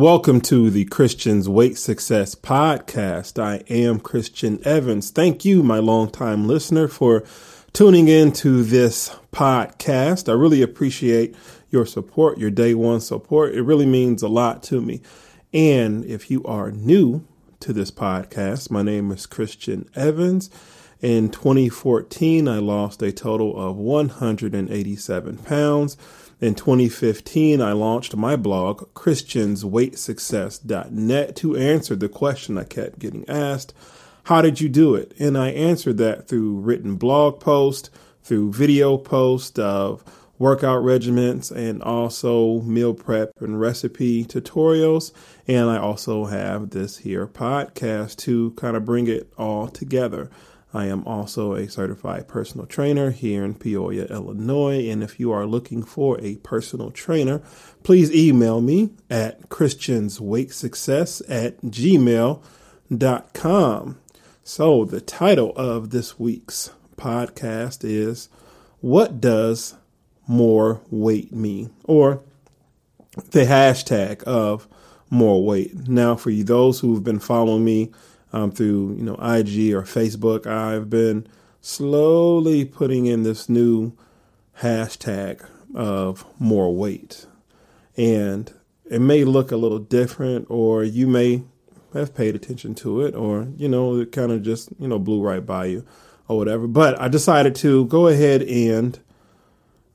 Welcome to the Christian's Weight Success Podcast. I am Christian Evans. Thank you, my longtime listener, for tuning in to this podcast. I really appreciate your support, your day one support. It really means a lot to me. And if you are new to this podcast, my name is Christian Evans. In 2014, I lost a total of 187 pounds. In 2015, I launched my blog, ChristiansWeightSuccess.net, to answer the question I kept getting asked How did you do it? And I answered that through written blog posts, through video posts of workout regimens, and also meal prep and recipe tutorials. And I also have this here podcast to kind of bring it all together. I am also a certified personal trainer here in Peoria, Illinois. And if you are looking for a personal trainer, please email me at christiansweightsuccess at gmail.com. So the title of this week's podcast is What Does More Weight Mean? Or the hashtag of more weight. Now, for you, those who've been following me um, through you know IG or Facebook, I've been slowly putting in this new hashtag of more weight, and it may look a little different, or you may have paid attention to it, or you know it kind of just you know blew right by you, or whatever. But I decided to go ahead and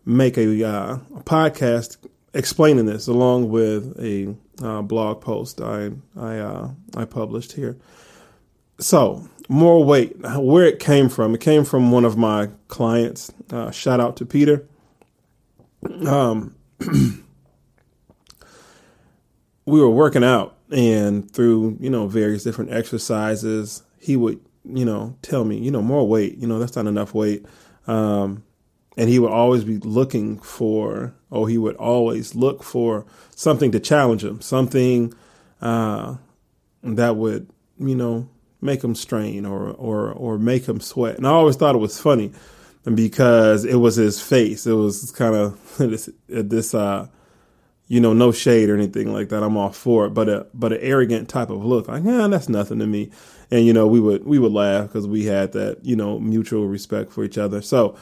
make a, uh, a podcast explaining this along with a uh, blog post I I uh, I published here. So, more weight, where it came from. It came from one of my clients. Uh, shout out to Peter. Um, we were working out, and through you know various different exercises, he would you know tell me you know more weight. You know that's not enough weight. Um, and he would always be looking for, oh, he would always look for something to challenge him, something uh, that would you know make them strain or or or make them sweat. And I always thought it was funny because it was his face. It was kind of this, this uh, you know, no shade or anything like that. I'm all for it, but a but an arrogant type of look, like yeah, that's nothing to me. And you know, we would we would laugh because we had that you know mutual respect for each other. So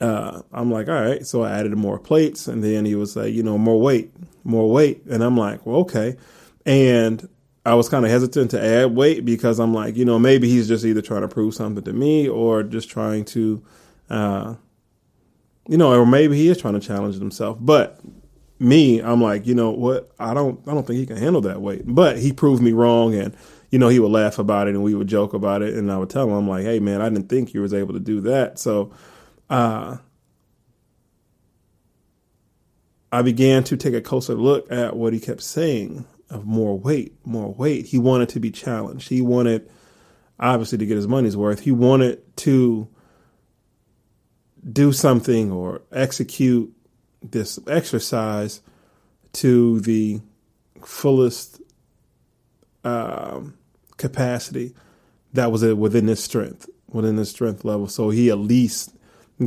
uh, I'm like, all right. So I added more plates, and then he was like, you know, more weight, more weight, and I'm like, well, okay. And I was kind of hesitant to add weight because I'm like, you know, maybe he's just either trying to prove something to me or just trying to, uh, you know, or maybe he is trying to challenge himself. But me, I'm like, you know what? I don't, I don't think he can handle that weight. But he proved me wrong, and you know, he would laugh about it and we would joke about it, and I would tell him, I'm like, hey man, I didn't think you was able to do that. So, uh, I began to take a closer look at what he kept saying of more weight, more weight. He wanted to be challenged. He wanted, obviously, to get his money's worth. He wanted to do something or execute this exercise to the fullest um, capacity that was within his strength, within his strength level. So he at least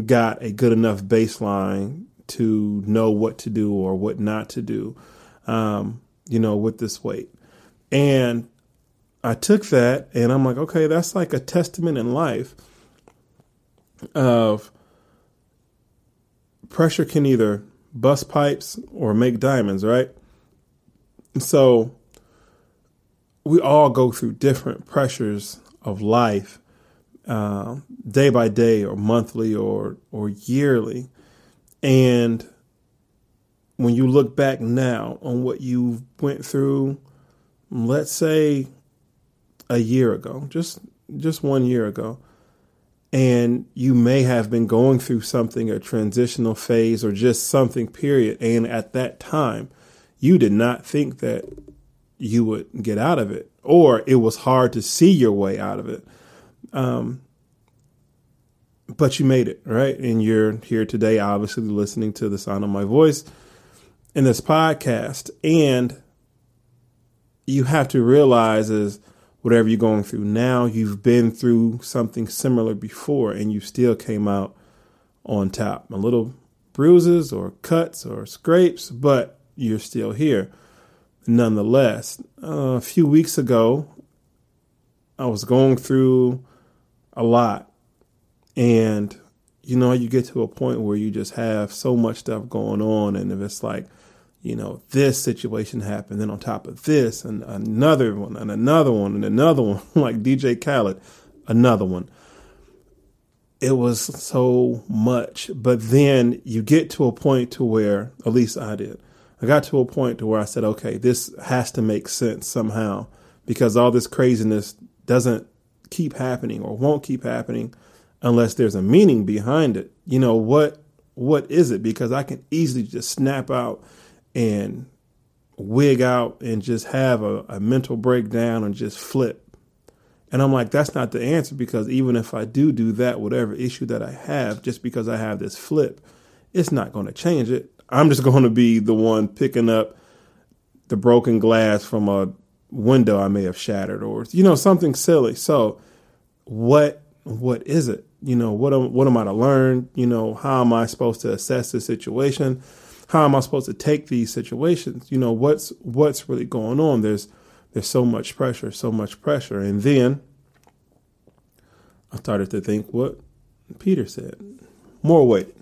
got a good enough baseline to know what to do or what not to do. Um, you know, with this weight. And I took that and I'm like, okay, that's like a testament in life of pressure can either bust pipes or make diamonds, right? So we all go through different pressures of life, uh, day by day, or monthly, or or yearly, and when you look back now on what you went through, let's say a year ago, just just one year ago, and you may have been going through something, a transitional phase or just something, period. And at that time, you did not think that you would get out of it, or it was hard to see your way out of it. Um, but you made it, right? And you're here today, obviously listening to the sound of my voice in this podcast. And you have to realize is whatever you're going through now, you've been through something similar before and you still came out on top. A little bruises or cuts or scrapes, but you're still here. nonetheless, uh, a few weeks ago, I was going through a lot. And, you know, you get to a point where you just have so much stuff going on. And if it's like, you know, this situation happened, then on top of this, and another one, and another one, and another one, like DJ Khaled, another one. It was so much. But then you get to a point to where, at least I did, I got to a point to where I said, okay, this has to make sense somehow because all this craziness doesn't keep happening or won't keep happening unless there's a meaning behind it. You know, what what is it? Because I can easily just snap out and wig out and just have a, a mental breakdown and just flip. And I'm like, that's not the answer because even if I do do that, whatever issue that I have, just because I have this flip, it's not going to change it. I'm just going to be the one picking up the broken glass from a window I may have shattered or you know something silly. So what what is it? You know, what am, what am I to learn? You know, how am I supposed to assess the situation? How am I supposed to take these situations? You know, what's what's really going on? There's there's so much pressure, so much pressure. And then I started to think what Peter said. More weight.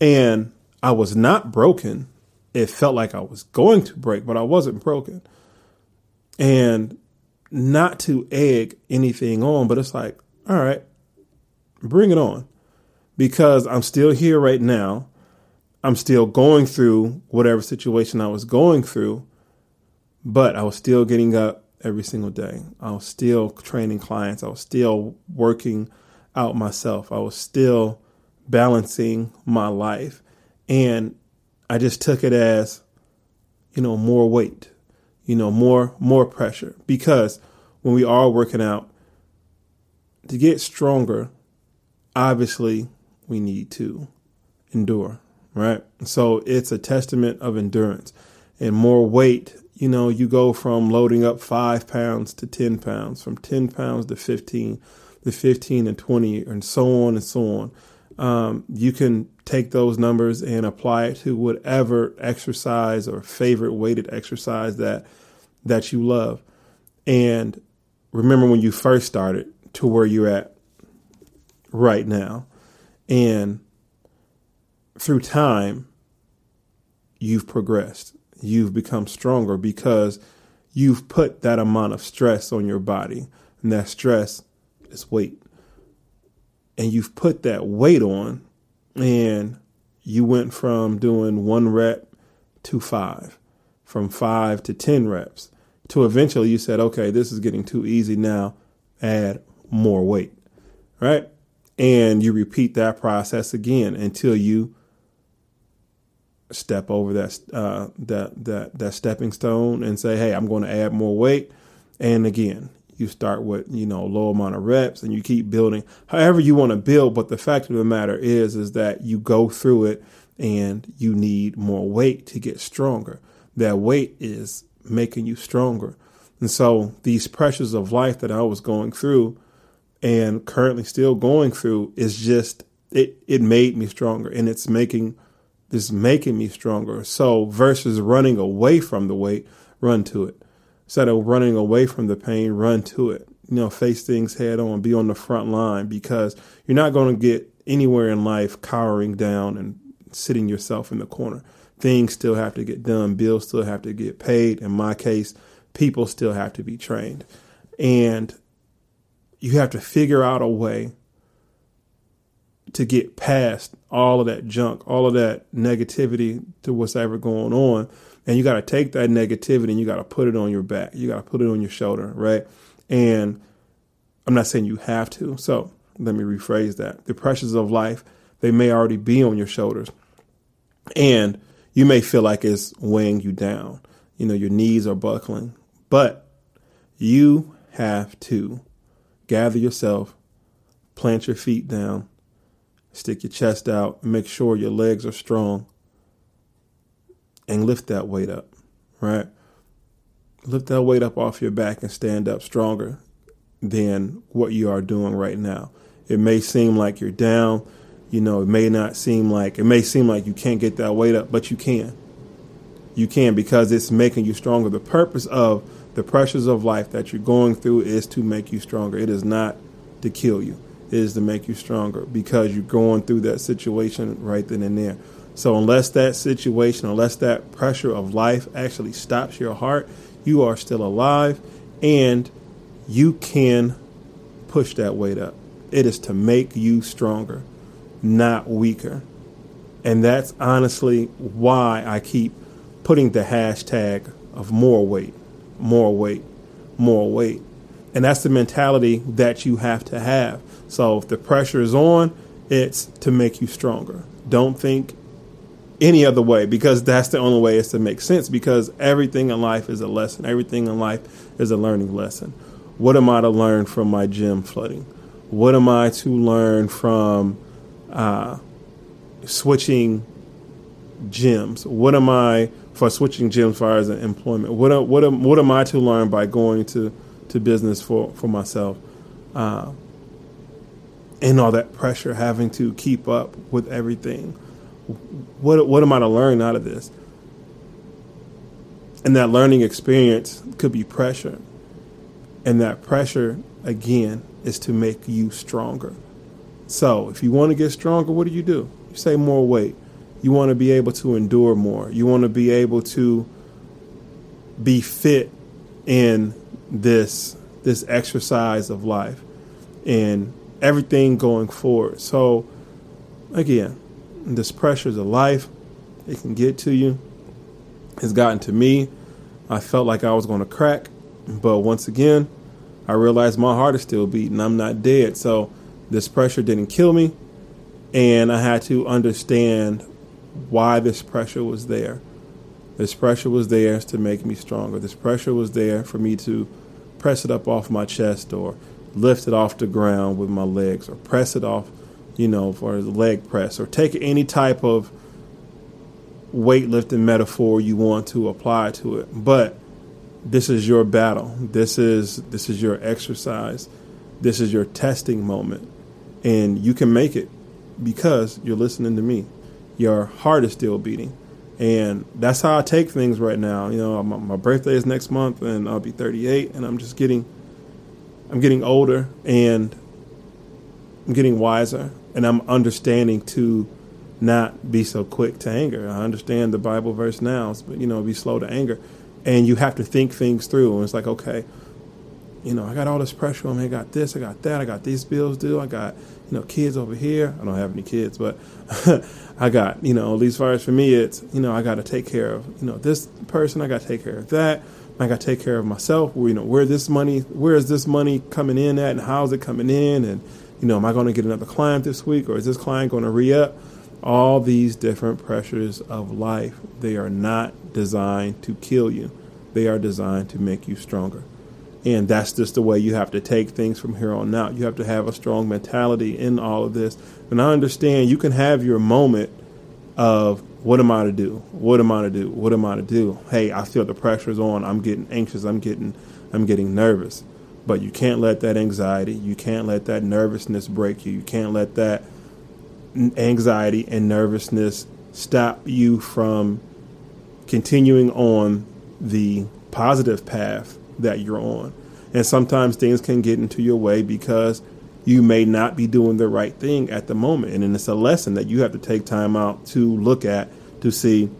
And I was not broken. It felt like I was going to break, but I wasn't broken. And not to egg anything on, but it's like, all right, bring it on. Because I'm still here right now. I'm still going through whatever situation I was going through, but I was still getting up every single day. I was still training clients. I was still working out myself. I was still balancing my life. And I just took it as, you know, more weight, you know, more more pressure. Because when we are working out, to get stronger, obviously we need to endure, right? So it's a testament of endurance. And more weight, you know, you go from loading up five pounds to 10 pounds, from 10 pounds to 15, to 15 and 20, and so on and so on um, you can take those numbers and apply it to whatever exercise or favorite weighted exercise that that you love. And remember when you first started to where you're at right now. And through time, you've progressed. You've become stronger because you've put that amount of stress on your body. And that stress is weight and you've put that weight on and you went from doing one rep to five, from five to 10 reps, to eventually you said, okay, this is getting too easy now, add more weight, right? And you repeat that process again until you step over that uh, that that that stepping stone and say, "Hey, I'm going to add more weight." And again, you start with you know low amount of reps and you keep building however you want to build but the fact of the matter is is that you go through it and you need more weight to get stronger that weight is making you stronger and so these pressures of life that i was going through and currently still going through is just it it made me stronger and it's making this making me stronger so versus running away from the weight run to it instead of running away from the pain, run to it. You know, face things head on, be on the front line because you're not going to get anywhere in life cowering down and sitting yourself in the corner. Things still have to get done, bills still have to get paid. In my case, people still have to be trained. And you have to figure out a way to get past all of that junk, all of that negativity to what's ever going on and you got to take that negativity and you got to put it on your back. You got to put it on your shoulder, right? And I'm not saying you have to. So let me rephrase that. The pressures of life, they may already be on your shoulders. And you may feel like it's weighing you down. You know, your knees are buckling. But you have to gather yourself, plant your feet down, stick your chest out, make sure your legs are strong and lift that weight up, right? Lift that weight up off your back and stand up stronger than what you are doing right now. It may seem like you're down, you know, it may not seem like it may seem like you can't get that weight up, but you can. You can because it's making you stronger. The purpose of the pressures of life that you're going through is to make you stronger. It is not to kill you. It is to make you stronger because you're going through that situation right then and there. So unless that situation, unless that pressure of life actually stops your heart, you are still alive and you can push that weight up. It is to make you stronger, not weaker. And that's honestly why I keep putting the hashtag of more weight, more weight, more weight. And that's the mentality that you have to have. So if the pressure is on, it's to make you stronger. Don't think any other way because that's the only way is to make sense because everything in life is a lesson. Everything in life is a learning lesson. What am I to learn from my gym flooding? What am I to learn from uh, switching gyms? What am I for switching gyms far as employment? What what am, what am I to learn by going to, to business for, for myself? Uh, and all that pressure having to keep up with everything. What what am I to learn out of this? And that learning experience could be pressure. And that pressure again is to make you stronger. So, if you want to get stronger, what do you do? You say more weight. You want to be able to endure more. You want to be able to be fit in this this exercise of life and everything going forward. So again, this pressures of life, it can get to you. It's gotten to me. I felt like I was going to crack, but once again, I realized my heart is still beating. I'm not dead. So this pressure didn't kill me, and I had to understand why this pressure was there. This pressure was there to make me stronger. This pressure was there for me to press it up off my chest or lift it off the ground with my legs or press it off, you know, for a leg press or take any type of weightlifting metaphor you want to apply to it. But this is your battle. This is this is your exercise. This is your testing moment. And you can make it because you're listening to me. Your heart is still beating. And that's how I take things right now. You know, my, my birthday is next month and I'll be 38 and I'm just getting I'm getting older and I'm getting wiser and I'm understanding to not be so quick to anger. I understand the Bible verse now, but you know, be slow to anger. And you have to think things through. And it's like, okay, you know, I got all this pressure on me. I got this, I got that, I got these bills due, I got, you know, kids over here. I don't have any kids, but I got, you know, at least far as for me, it's, you know, I got to take care of, you know, this person, I got to take care of that. I got to take care of myself. Where, you know, where this money, where is this money coming in at, and how is it coming in, and you know, am I going to get another client this week, or is this client going to re up? All these different pressures of life, they are not designed to kill you. They are designed to make you stronger. And that's just the way you have to take things from here on out. You have to have a strong mentality in all of this. And I understand you can have your moment of what am I to do? What am I to do? What am I to do? Hey, I feel the pressure's on. I'm getting anxious. I'm getting I'm getting nervous. But you can't let that anxiety, you can't let that nervousness break you. You can't let that anxiety and nervousness stop you from continuing on the positive path that you're on. And sometimes things can get into your way because you may not be doing the right thing at the moment. And then it's a lesson that you have to take time out to look at to see,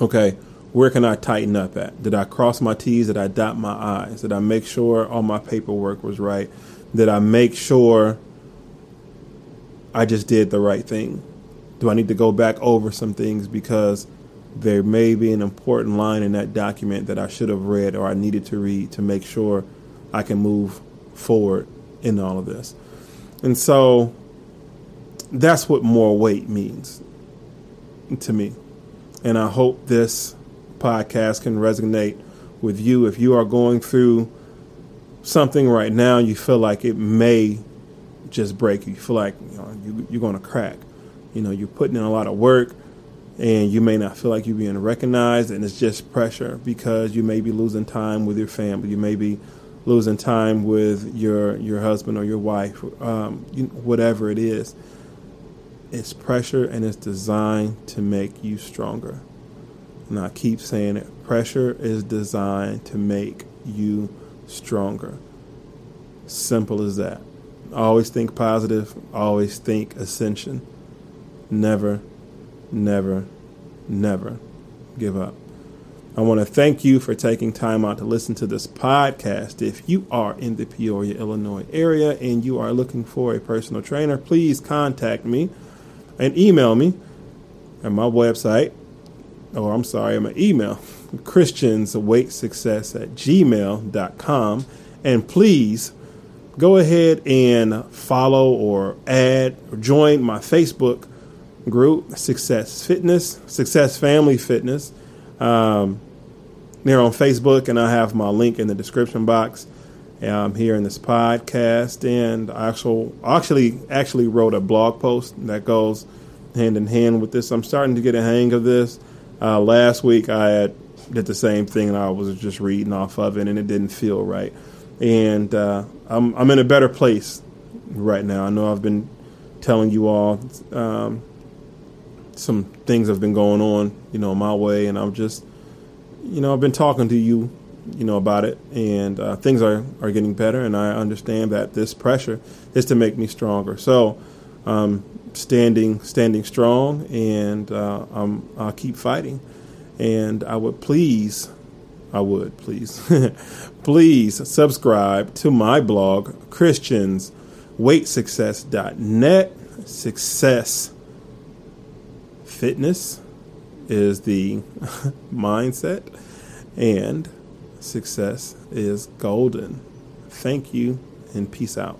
okay, where can I tighten up at? Did I cross my T's? Did I dot my I's? Did I make sure all my paperwork was right? Did I make sure I just did the right thing? Do I need to go back over some things because there may be an important line in that document that I should have read or I needed to read to make sure I can move forward in all of this. And so that's what more weight means to me. And I hope this podcast can resonate with you. If you are going through something right now, you feel like it may just break you. You feel like you know, you, you're going to crack. You know, you're putting in a lot of work and you may not feel like you're being recognized and it's just pressure because you may be losing time with your family. You may be losing time with your your husband or your wife, um, you, whatever it is. It's pressure and it's designed to make you stronger. and I keep saying it pressure is designed to make you stronger. Simple as that. Always think positive, always think ascension. Never, never, never give up. I want to thank you for taking time out to listen to this podcast. If you are in the Peoria, Illinois area and you are looking for a personal trainer, please contact me and email me at my website, or I'm sorry, my email, christiansweightsuccess at gmail.com. And please go ahead and follow or add or join my Facebook group, Success Fitness, Success Family Fitness. Um, they're on Facebook, and I have my link in the description box um, here in this podcast. And I actually, actually, actually wrote a blog post that goes hand in hand with this. I'm starting to get a hang of this. Uh, last week, I had, did the same thing, and I was just reading off of it, and it didn't feel right. And uh, I'm, I'm in a better place right now. I know I've been telling you all um, some things have been going on, you know, my way, and I'm just, you know, I've been talking to you, you know, about it, and uh, things are are getting better, and I understand that this pressure is to make me stronger. So, um, standing standing strong, and uh, I'm, I'll keep fighting, and I would please. I would please, please subscribe to my blog, Christians ChristiansWeightSuccess.net. Success fitness is the mindset, and success is golden. Thank you, and peace out.